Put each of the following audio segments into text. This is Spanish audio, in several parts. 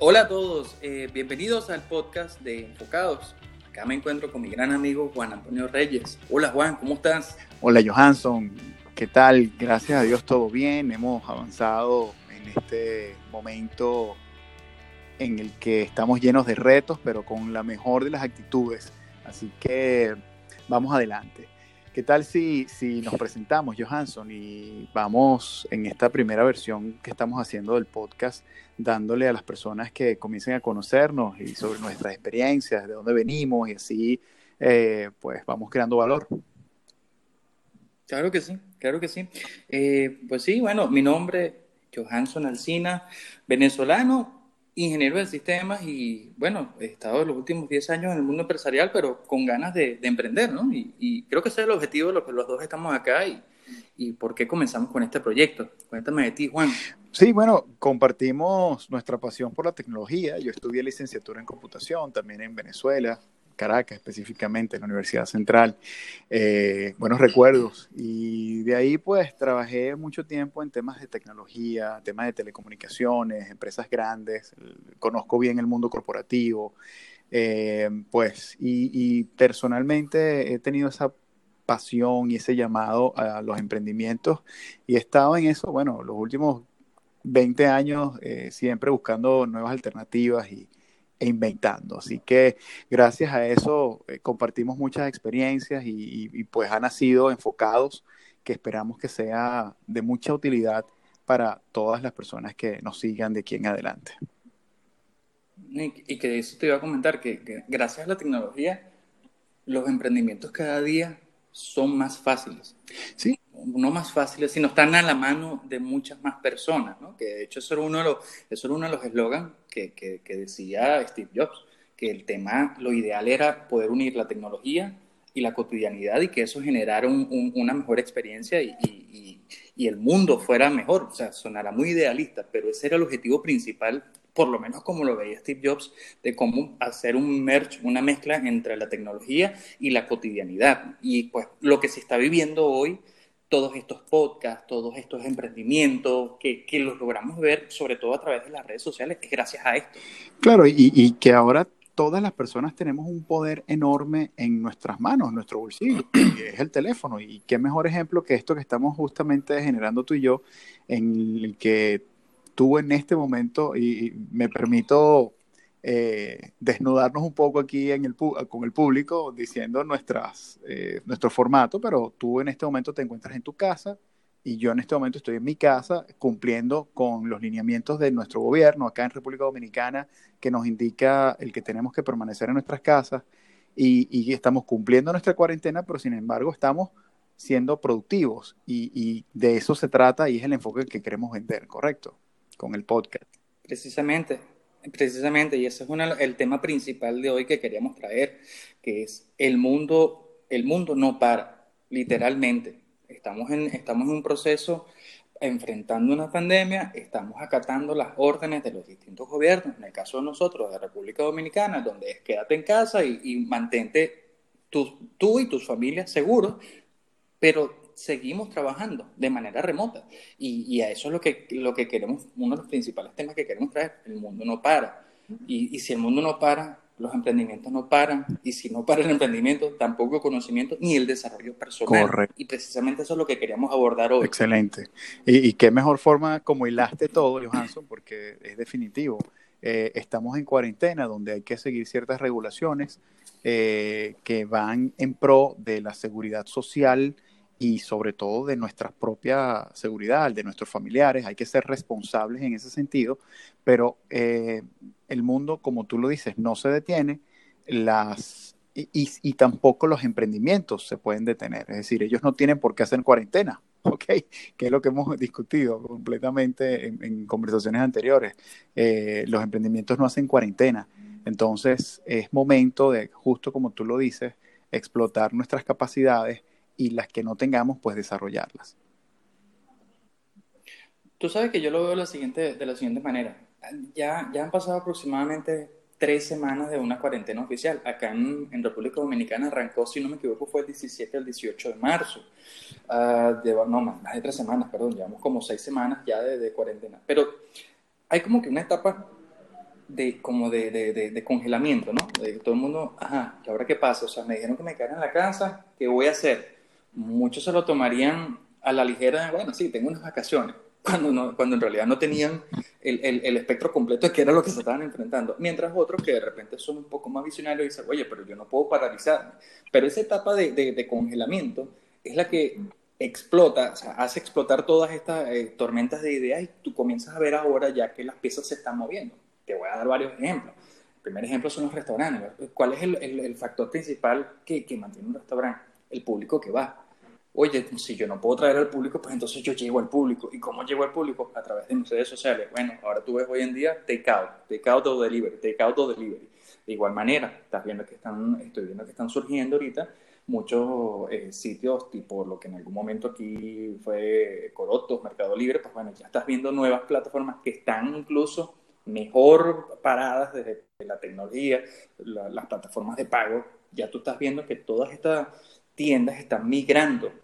Hola a todos, eh, bienvenidos al podcast de Enfocados. Acá me encuentro con mi gran amigo Juan Antonio Reyes. Hola Juan, ¿cómo estás? Hola Johansson, ¿qué tal? Gracias a Dios todo bien, hemos avanzado en este momento en el que estamos llenos de retos, pero con la mejor de las actitudes. Así que vamos adelante. ¿Qué tal si, si nos presentamos, Johansson, y vamos en esta primera versión que estamos haciendo del podcast, dándole a las personas que comiencen a conocernos y sobre nuestras experiencias, de dónde venimos, y así eh, pues vamos creando valor? Claro que sí, claro que sí. Eh, pues sí, bueno, mi nombre, Johansson Alcina, venezolano, ingeniero de sistemas y bueno, he estado los últimos 10 años en el mundo empresarial, pero con ganas de, emprender, ¿no? Y, creo que ese es el objetivo de lo que los dos estamos acá y, y por qué comenzamos con este proyecto. Cuéntame de ti, Juan. Sí, bueno, compartimos nuestra pasión por la tecnología. Yo estudié licenciatura en computación también en Venezuela. Caracas específicamente, en la Universidad Central. Eh, buenos recuerdos. Y de ahí pues trabajé mucho tiempo en temas de tecnología, temas de telecomunicaciones, empresas grandes, conozco bien el mundo corporativo. Eh, pues, y, personalmente he tenido esa pasión y ese llamado a los emprendimientos y he estado en eso, bueno, los últimos 20 años eh, siempre buscando nuevas alternativas y, e inventando. Así que gracias a eso eh, compartimos muchas experiencias y, pues han nacido enfocados que esperamos que sea de mucha utilidad para todas las personas que nos sigan de aquí en adelante. Y, que eso te iba a comentar, que, gracias a la tecnología los emprendimientos cada día son más fáciles. Sí. No más fáciles, sino están a la mano de muchas más personas, ¿no? Que de hecho eso era uno de los, eso era uno de los eslogans que, que, decía Steve Jobs, que el tema, lo ideal era poder unir la tecnología y la cotidianidad y que eso generara una mejor experiencia y, y, y, el mundo fuera mejor. O sea, sonará muy idealista, pero ese era el objetivo principal por lo menos como lo veía Steve Jobs, de cómo hacer un merge, una mezcla entre la tecnología y la cotidianidad. Y pues lo que se está viviendo hoy, todos estos podcasts, todos estos emprendimientos, que, que los logramos ver sobre todo a través de las redes sociales, es gracias a esto. Claro, y, y que ahora todas las personas tenemos un poder enorme en nuestras manos, en nuestro bolsillo, y es el teléfono. Y qué mejor ejemplo que esto que estamos justamente generando tú y yo, en el que tú en este momento, y me permito eh, desnudarnos un poco aquí en el, con el público diciendo nuestras, eh, nuestro formato, pero tú en este momento te encuentras en tu casa y yo en este momento estoy en mi casa cumpliendo con los lineamientos de nuestro gobierno acá en República Dominicana que nos indica el que tenemos que permanecer en nuestras casas y, estamos cumpliendo nuestra cuarentena, pero sin embargo estamos siendo productivos y de eso se trata y es el enfoque que queremos vender, ¿correcto? con el podcast. Precisamente, precisamente, y ese es el tema principal de hoy que queríamos traer, que es el mundo, el mundo no para, literalmente. Estamos en, estamos en un proceso enfrentando una pandemia, estamos acatando las órdenes de los distintos gobiernos, en el caso de nosotros, de República Dominicana, donde es quédate en casa y, mantente tú y tus familias seguros, pero seguimos trabajando de manera remota. Y, a eso es lo que, lo que queremos, uno de los principales temas que queremos traer. El mundo no para. Y, si el mundo no para, los emprendimientos no paran. Y si no para el emprendimiento, tampoco el conocimiento ni el desarrollo personal. Correcto. Y precisamente eso es lo que queríamos abordar hoy. Excelente. Y, qué mejor forma como hilaste todo, Johansson, porque es definitivo. Eh, estamos en cuarentena donde hay que seguir ciertas regulaciones eh, que van en pro de la seguridad social y sobre todo de nuestra propia seguridad, de nuestros familiares. Hay que ser responsables en ese sentido, pero eh, el mundo, como tú lo dices, no se detiene las, y, y, tampoco los emprendimientos se pueden detener. Es decir, ellos no tienen por qué hacer cuarentena, ¿ok? Que es lo que hemos discutido completamente en, conversaciones anteriores. Eh, los emprendimientos no hacen cuarentena. Entonces, es momento de, justo como tú lo dices, explotar nuestras capacidades y las que no tengamos, pues desarrollarlas. Tú sabes que yo lo veo de la siguiente, de la siguiente manera. Ya, ya han pasado aproximadamente tres semanas de una cuarentena oficial. Acá en, República Dominicana arrancó, si no me equivoco, fue el 17 al 18 de marzo. Uh, no, más, de tres semanas, perdón, llevamos como seis semanas ya de, cuarentena. Pero hay como que una etapa de como de, de, de, congelamiento, ¿no? De todo el mundo, ajá, ¿y ahora qué pasa? O sea, me dijeron que me quedara en la casa, ¿qué voy a hacer? Muchos se lo tomarían a la ligera, bueno, sí, tengo unas vacaciones, cuando, no, cuando en realidad no tenían el, el, el, espectro completo de qué era lo que se estaban enfrentando. Mientras otros que de repente son un poco más visionarios dicen, oye, pero yo no puedo paralizarme. Pero esa etapa de, de congelamiento es la que explota, o sea, hace explotar todas estas eh, tormentas de ideas y tú comienzas a ver ahora ya que las piezas se están moviendo. Te voy a dar varios ejemplos. El primer ejemplo son los restaurantes. ¿Cuál es el, el, factor principal que, que, mantiene un restaurante? El público que va. Oye, si yo no puedo traer al público, pues entonces yo llego al público. ¿Y cómo llego al público? A través de mis redes sociales. Bueno, ahora tú ves hoy en día take out, take o delivery, take out o delivery. De igual manera, estás viendo que están, estoy viendo que están surgiendo ahorita muchos eh, sitios, tipo lo que en algún momento aquí fue Corotos, Mercado Libre, pues bueno, ya estás viendo nuevas plataformas que están incluso mejor paradas desde la tecnología, las plataformas de pago, ya tú estás viendo que todas estas tiendas están migrando.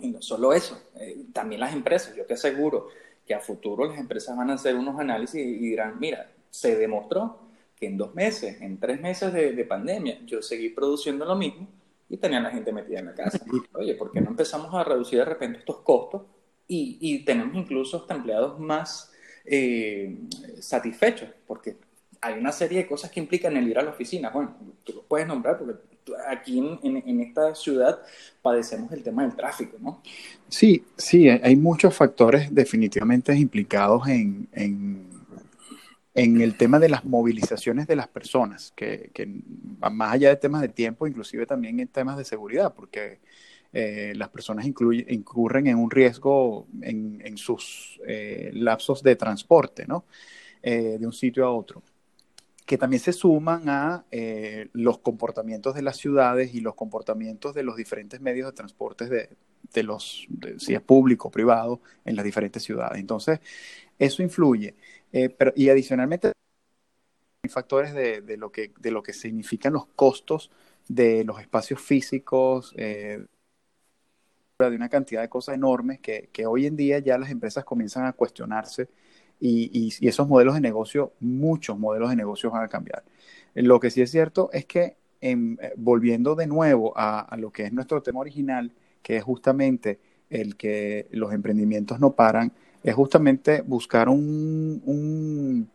Y no solo eso, eh, también las empresas, yo te aseguro que a futuro las empresas van a hacer unos análisis y dirán, mira, se demostró que en dos meses, en tres meses de, de pandemia, yo seguí produciendo lo mismo y tenían la gente metida en la casa. Oye, ¿por qué no empezamos a reducir de repente estos costos y, y tenemos incluso hasta empleados más eh, satisfechos? Porque hay una serie de cosas que implican el ir a la oficina. Bueno, tú lo puedes nombrar porque aquí en, esta ciudad padecemos el tema del tráfico, ¿no? Sí, sí, hay muchos factores definitivamente implicados en, en el tema de las movilizaciones de las personas, que, que más allá de temas de tiempo, inclusive también en temas de seguridad, porque eh, las personas incurren en un riesgo en, en sus eh, lapsos de transporte, ¿no? Eh, de un sitio a otro, que también se suman a los comportamientos de las ciudades y los comportamientos de los diferentes medios de transporte de, de los, si es público o privado, en las diferentes ciudades. Entonces, eso influye. Eh, pero, y adicionalmente, hay factores de, de, lo que, de lo que significan los costos de los espacios físicos, eh, de una cantidad de cosas enormes que, que, hoy en día ya las empresas comienzan a cuestionarse y, esos modelos de negocio, muchos modelos de negocio van a cambiar. Lo que sí es cierto es que en, eh, volviendo de nuevo a, a, lo que es nuestro tema original, que es justamente el que los emprendimientos no paran, es justamente buscar un,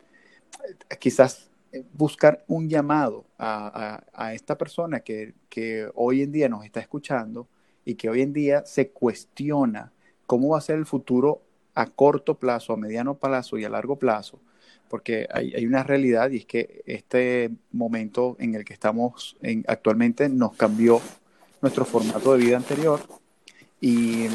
quizás buscar un llamado a, esta persona que, hoy en día nos está escuchando y que hoy en día se cuestiona cómo va a ser el futuro a corto plazo, a mediano plazo y a largo plazo, porque hay, una realidad y es que este momento en el que estamos actualmente nos cambió nuestro formato de vida anterior y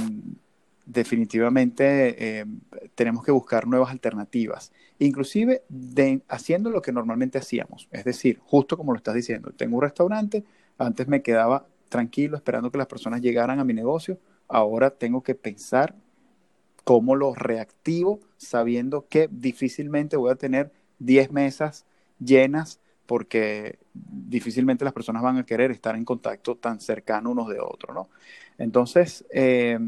definitivamente eh, tenemos que buscar nuevas alternativas, inclusive de, haciendo lo que normalmente hacíamos, es decir, justo como lo estás diciendo, tengo un restaurante, antes me quedaba tranquilo esperando que las personas llegaran a mi negocio, ahora tengo que pensar cómo lo reactivo sabiendo que difícilmente voy a tener 10 mesas llenas porque difícilmente las personas van a querer estar en contacto tan cercano unos de otros, ¿no? Entonces, eh,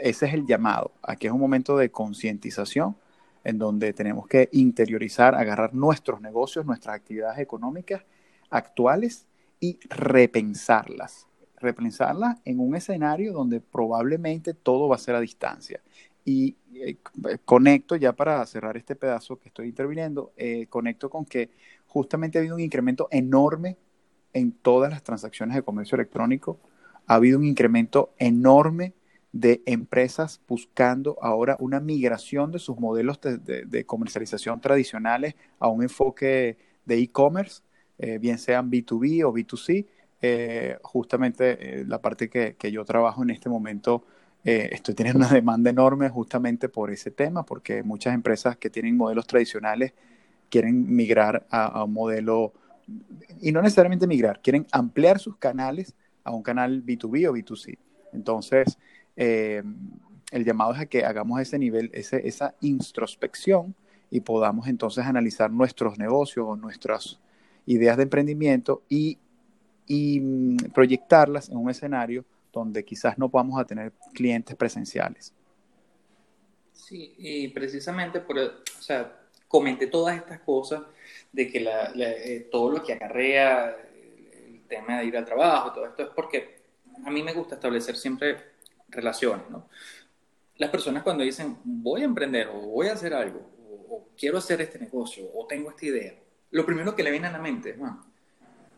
ese es el llamado. Aquí es un momento de concientización en donde tenemos que interiorizar, agarrar nuestros negocios, nuestras actividades económicas actuales y repensarlas. Repensarlas en un escenario donde probablemente todo va a ser a distancia. Y eh, conecto ya para cerrar este pedazo que estoy interviniendo, eh, conecto con que justamente ha habido un incremento enorme en todas las transacciones de comercio electrónico, ha habido un incremento enorme de empresas buscando ahora una migración de sus modelos de, comercialización tradicionales a un enfoque de e-commerce, eh, bien sean B2B o B2C. Eh, justamente eh, la parte que, yo trabajo en este momento, estoy teniendo una demanda enorme justamente por ese tema, porque muchas empresas que tienen modelos tradicionales quieren migrar a, un modelo, y no necesariamente migrar, quieren ampliar sus canales a un canal B2B o B2C. Entonces, eh, el llamado es a que hagamos ese nivel, esa introspección y podamos entonces analizar nuestros negocios o nuestras ideas de emprendimiento y, y mm, proyectarlas en un escenario donde quizás no vamos a tener clientes presenciales. Sí, y precisamente por, o sea, comenté todas estas cosas de que eh, todo lo que acarrea el tema de ir al trabajo, todo esto es porque a mí me gusta establecer siempre relaciones, ¿no? Las personas cuando dicen voy a emprender o voy a hacer algo o, quiero hacer este negocio o tengo esta idea, lo primero que le viene a la mente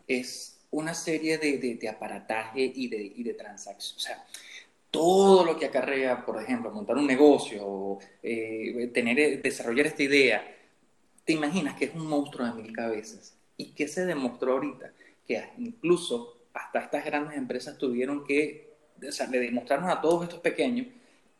es una serie de, de, aparataje y de, y de transacciones. O sea, todo lo que acarrea, por ejemplo, montar un negocio, eh, tener, desarrollar esta idea, te imaginas que es un monstruo de mil cabezas. ¿Y qué se demostró ahorita? Que incluso hasta estas grandes empresas tuvieron que, o sea, le demostraron a todos estos pequeños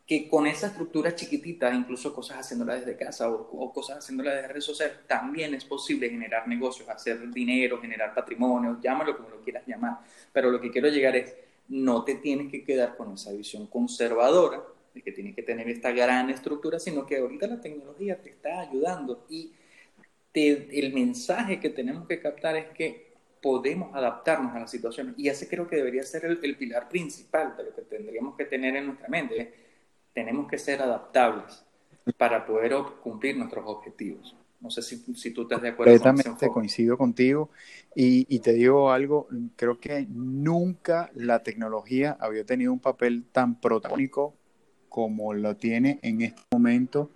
que con esa estructura chiquitita, incluso cosas haciéndola desde casa o, cosas haciéndola desde redes sociales, también es posible generar negocios, hacer dinero, generar patrimonio, llámalo como lo quieras llamar. Pero lo que quiero llegar es, no te tienes que quedar con esa visión conservadora de que tienes que tener esta gran estructura, sino que ahorita la tecnología te está ayudando y el mensaje que tenemos que captar es que podemos adaptarnos a las situaciones y ese creo que debería ser el pilar principal de lo que tendríamos que tener en nuestra mente. Tenemos que ser adaptables para poder cumplir nuestros objetivos. No sé si, si tú estás de acuerdo. Completamente coincido contigo y, y, te digo algo, creo que nunca la tecnología había tenido un papel tan protagónico como lo tiene en este momento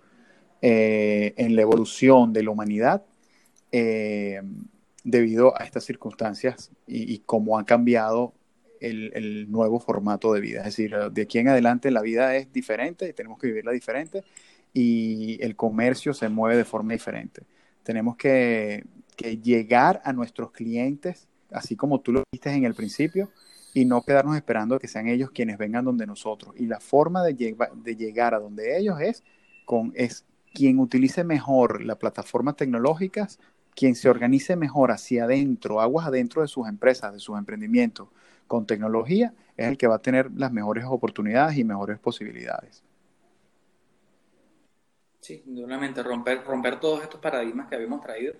eh, en la evolución de la humanidad eh, debido a estas circunstancias y, cómo ha cambiado el, nuevo formato de vida. Es decir, de aquí en adelante la vida es diferente y tenemos que vivirla diferente y el comercio se mueve de forma diferente. Tenemos que, llegar a nuestros clientes, así como tú lo viste en el principio, y no quedarnos esperando que sean ellos quienes vengan donde nosotros. Y la forma de, de llegar a donde ellos es con es quien utilice mejor las plataformas tecnológicas, quien se organice mejor hacia adentro, aguas adentro de sus empresas, de sus emprendimientos con tecnología, es el que va a tener las mejores oportunidades y mejores posibilidades. Sí, indudablemente, romper, romper todos estos paradigmas que habíamos traído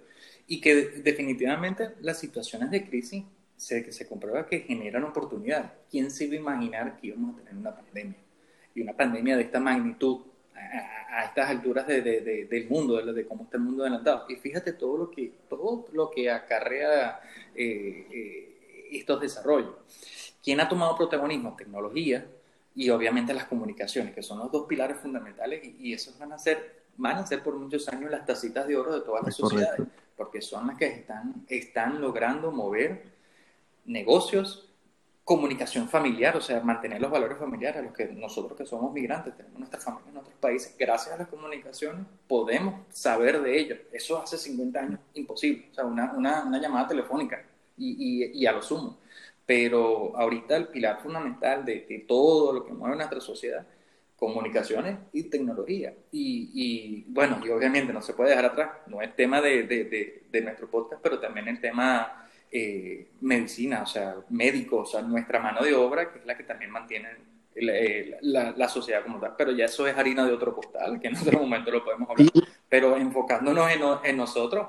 y que definitivamente las situaciones de crisis se, que se comprueba que generan oportunidades. ¿Quién se iba a imaginar que íbamos a tener una pandemia? Y una pandemia de esta magnitud a, estas alturas de, de, del mundo, de, de, cómo está el mundo adelantado. Y fíjate todo lo que, todo lo que acarrea eh, eh, estos desarrollos. ¿Quién ha tomado protagonismo? Tecnología, y obviamente las comunicaciones, que son los dos pilares fundamentales y, esos van a ser van a ser por muchos años las tacitas de oro de todas las sociedades, porque son las que están, están logrando mover negocios, comunicación familiar, o sea, mantener los valores familiares, los que nosotros que somos migrantes, tenemos nuestra familia en otros países, gracias a las comunicaciones podemos saber de ellos. Eso hace 50 años imposible, o sea, una, una, una llamada telefónica y, y, y a lo sumo pero ahorita el pilar fundamental de, todo lo que mueve nuestra sociedad, comunicaciones y tecnología. Y, bueno, y obviamente no se puede dejar atrás, no es tema de, de, nuestro podcast, pero también el tema eh, medicina, o sea, médicos, o sea, nuestra mano de obra, que es la que también mantiene eh, la, la, sociedad como tal. Pero ya eso es harina de otro postal, que en otro momento lo podemos hablar. Pero enfocándonos en, en nosotros,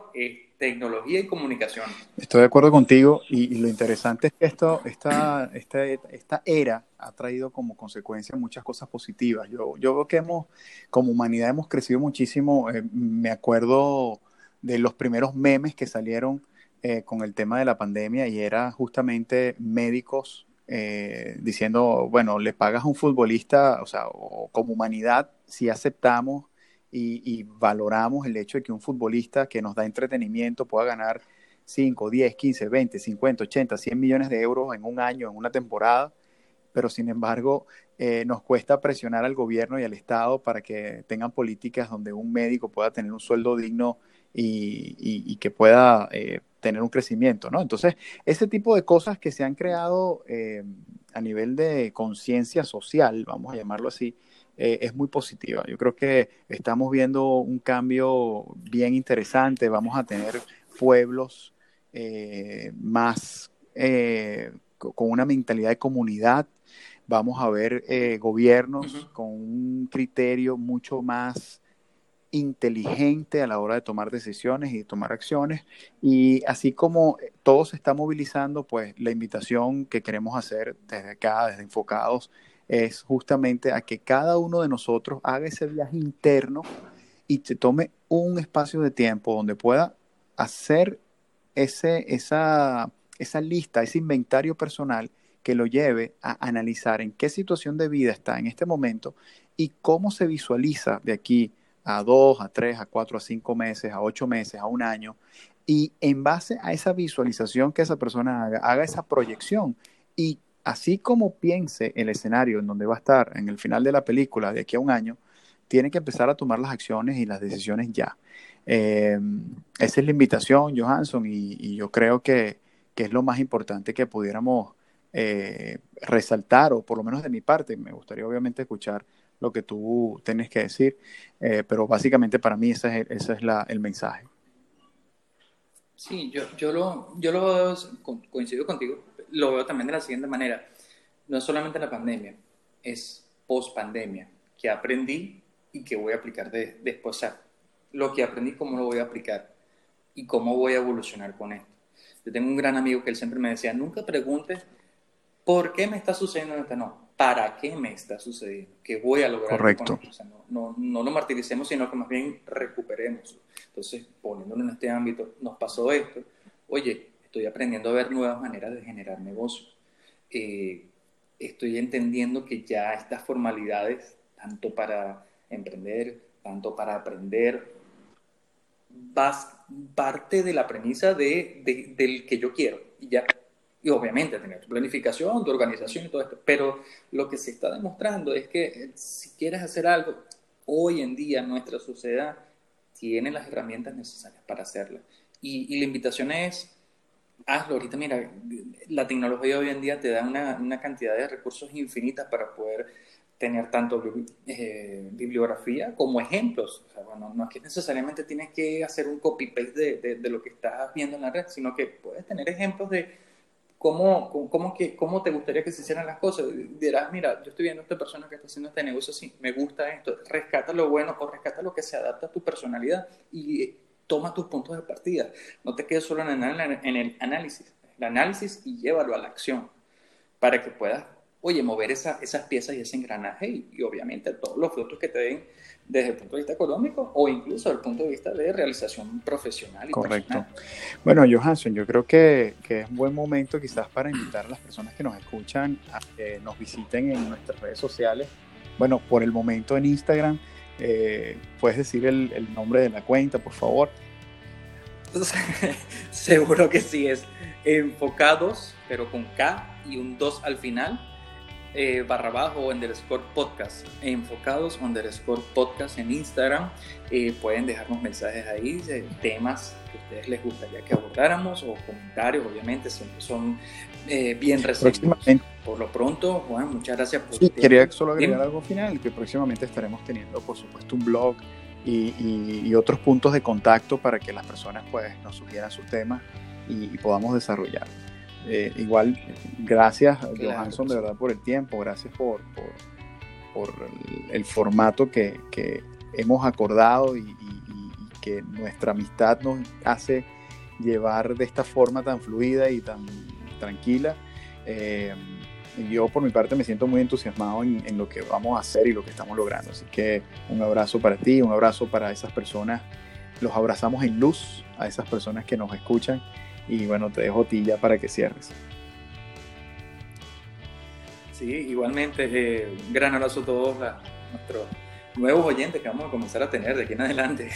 tecnología y comunicación. Estoy de acuerdo contigo y, lo interesante es que esto, esta, esta, esta, era ha traído como consecuencia muchas cosas positivas. Yo, yo veo que hemos, como humanidad hemos crecido muchísimo. Eh, me acuerdo de los primeros memes que salieron eh, con el tema de la pandemia y era justamente médicos eh, diciendo, bueno, le pagas a un futbolista, o sea, o como humanidad, si aceptamos y, valoramos el hecho de que un futbolista que nos da entretenimiento pueda ganar 5, 10, 15, 20, 50, 80, 100 millones de euros en un año, en una temporada, pero sin embargo eh, nos cuesta presionar al gobierno y al Estado para que tengan políticas donde un médico pueda tener un sueldo digno y, que pueda eh, tener un crecimiento, ¿no? Entonces, ese tipo de cosas que se han creado eh, a nivel de conciencia social, vamos a llamarlo así, eh, es muy positiva. Yo creo que estamos viendo un cambio bien interesante. Vamos a tener pueblos eh, más eh, con una mentalidad de comunidad. Vamos a ver gobiernos con un criterio mucho más inteligente a la hora de tomar decisiones y tomar acciones. Y así como todo se está movilizando, pues la invitación que queremos hacer desde acá, desde Enfocados, es justamente a que cada uno de nosotros haga ese viaje interno y se tome un espacio de tiempo donde pueda hacer ese, esa, esa lista, ese inventario personal que lo lleve a analizar en qué situación de vida está en este momento y cómo se visualiza de aquí a dos, a tres, a cuatro, a cinco meses, a ocho meses, a un año. Y en base a esa visualización que esa persona haga, haga esa proyección y así como piense el escenario en donde va a estar en el final de la película de aquí a un año, tiene que empezar a tomar las acciones y las decisiones ya. Eh, esa es la invitación, Johansson, y, yo creo que, que, es lo más importante que pudiéramos eh, resaltar, o por lo menos de mi parte, me gustaría obviamente escuchar lo que tú tienes que decir, eh, pero básicamente para mí ese es, ese es la, el mensaje. Sí, yo, yo, lo, yo lo coincido contigo, lo veo también de la siguiente manera. No es solamente la pandemia, es post pandemia, que aprendí y que voy a aplicar de, después. O sea, lo que aprendí, cómo lo voy a aplicar y cómo voy a evolucionar con esto. Yo tengo un gran amigo que él siempre me decía, nunca preguntes por qué me está sucediendo esto, no, para qué me está sucediendo, qué voy a lograr. Correcto. O sea, no, no, no, lo martiricemos, sino que más bien recuperemos. Entonces, poniéndolo en este ámbito, nos pasó esto, oye, estoy aprendiendo a ver nuevas maneras de generar negocios. Eh, estoy entendiendo que ya estas formalidades, tanto para emprender, tanto para aprender, vas parte de la premisa de, del que yo quiero y ya. Y obviamente tener tu planificación, tu organización y todo esto. Pero lo que se está demostrando es que eh, si quieres hacer algo, hoy en día nuestra sociedad tiene las herramientas necesarias para hacerlo. Y, y la invitación es, hazlo. Ahorita, mira, la tecnología hoy en día te da una, una cantidad de recursos infinitas para poder tener tanto eh, bibliografía como ejemplos. O sea, bueno, no es que necesariamente tienes que hacer un copy-paste de, de, lo que estás viendo en la red, sino que puedes tener ejemplos de cómo, cómo, que, cómo te gustaría que se hicieran las cosas. Dirás, mira, yo estoy viendo a esta persona que está haciendo este negocio así, me gusta esto, rescata lo bueno o rescata lo que se adapta a tu personalidad y toma tus puntos de partida. No te quedes solo en el, en el análisis. El análisis y llévalo a la acción para que puedas oye, mover esa, esas piezas y ese engranaje y, obviamente todos los frutos que te den desde el punto de vista económico o incluso desde el punto de vista de realización profesional. Y Correcto. Bueno, Johansson, yo creo que, que, es un buen momento quizás para invitar a las personas que nos escuchan a que nos visiten en nuestras redes sociales. Bueno, por el momento en Instagram, eh, puedes decir el, el nombre de la cuenta, por favor. Seguro que sí, es enfocados, pero con K y un 2 al final eh, barra bajo underscore podcast, enfocados underscore podcast en Instagram. Eh, pueden dejarnos mensajes ahí de temas que a ustedes les gustaría que abordáramos o comentarios, obviamente, siempre son eh, bien recibidos. Por lo pronto, Juan, muchas gracias por sí, Quería solo agregar algo final, que próximamente estaremos teniendo, por supuesto, un blog y, y, otros puntos de contacto para que las personas pues, nos sugieran sus temas y, y podamos desarrollar. Eh, igual, gracias Johansson de verdad por el tiempo, gracias por, por, el, formato que, que, hemos acordado y, que nuestra amistad nos hace llevar de esta forma tan fluida y tan tranquila. Eh, yo por mi parte me siento muy entusiasmado en, en, lo que vamos a hacer y lo que estamos logrando. Así que un abrazo para ti, un abrazo para esas personas. Los abrazamos en luz a esas personas que nos escuchan y bueno, te dejo ti ya para que cierres. Sí, igualmente, eh, un gran abrazo a todos nuestros nuevos oyentes que vamos a comenzar a tener de aquí en adelante.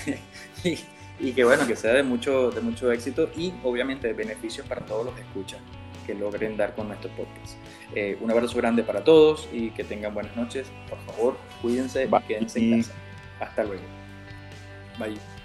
y, que bueno, que sea de mucho, de mucho éxito y obviamente de beneficios para todos los que escuchan, que logren dar con nuestro podcast. Eh, un abrazo grande para todos y que tengan buenas noches. Por favor, cuídense y quédense en casa. Hasta luego. Bye.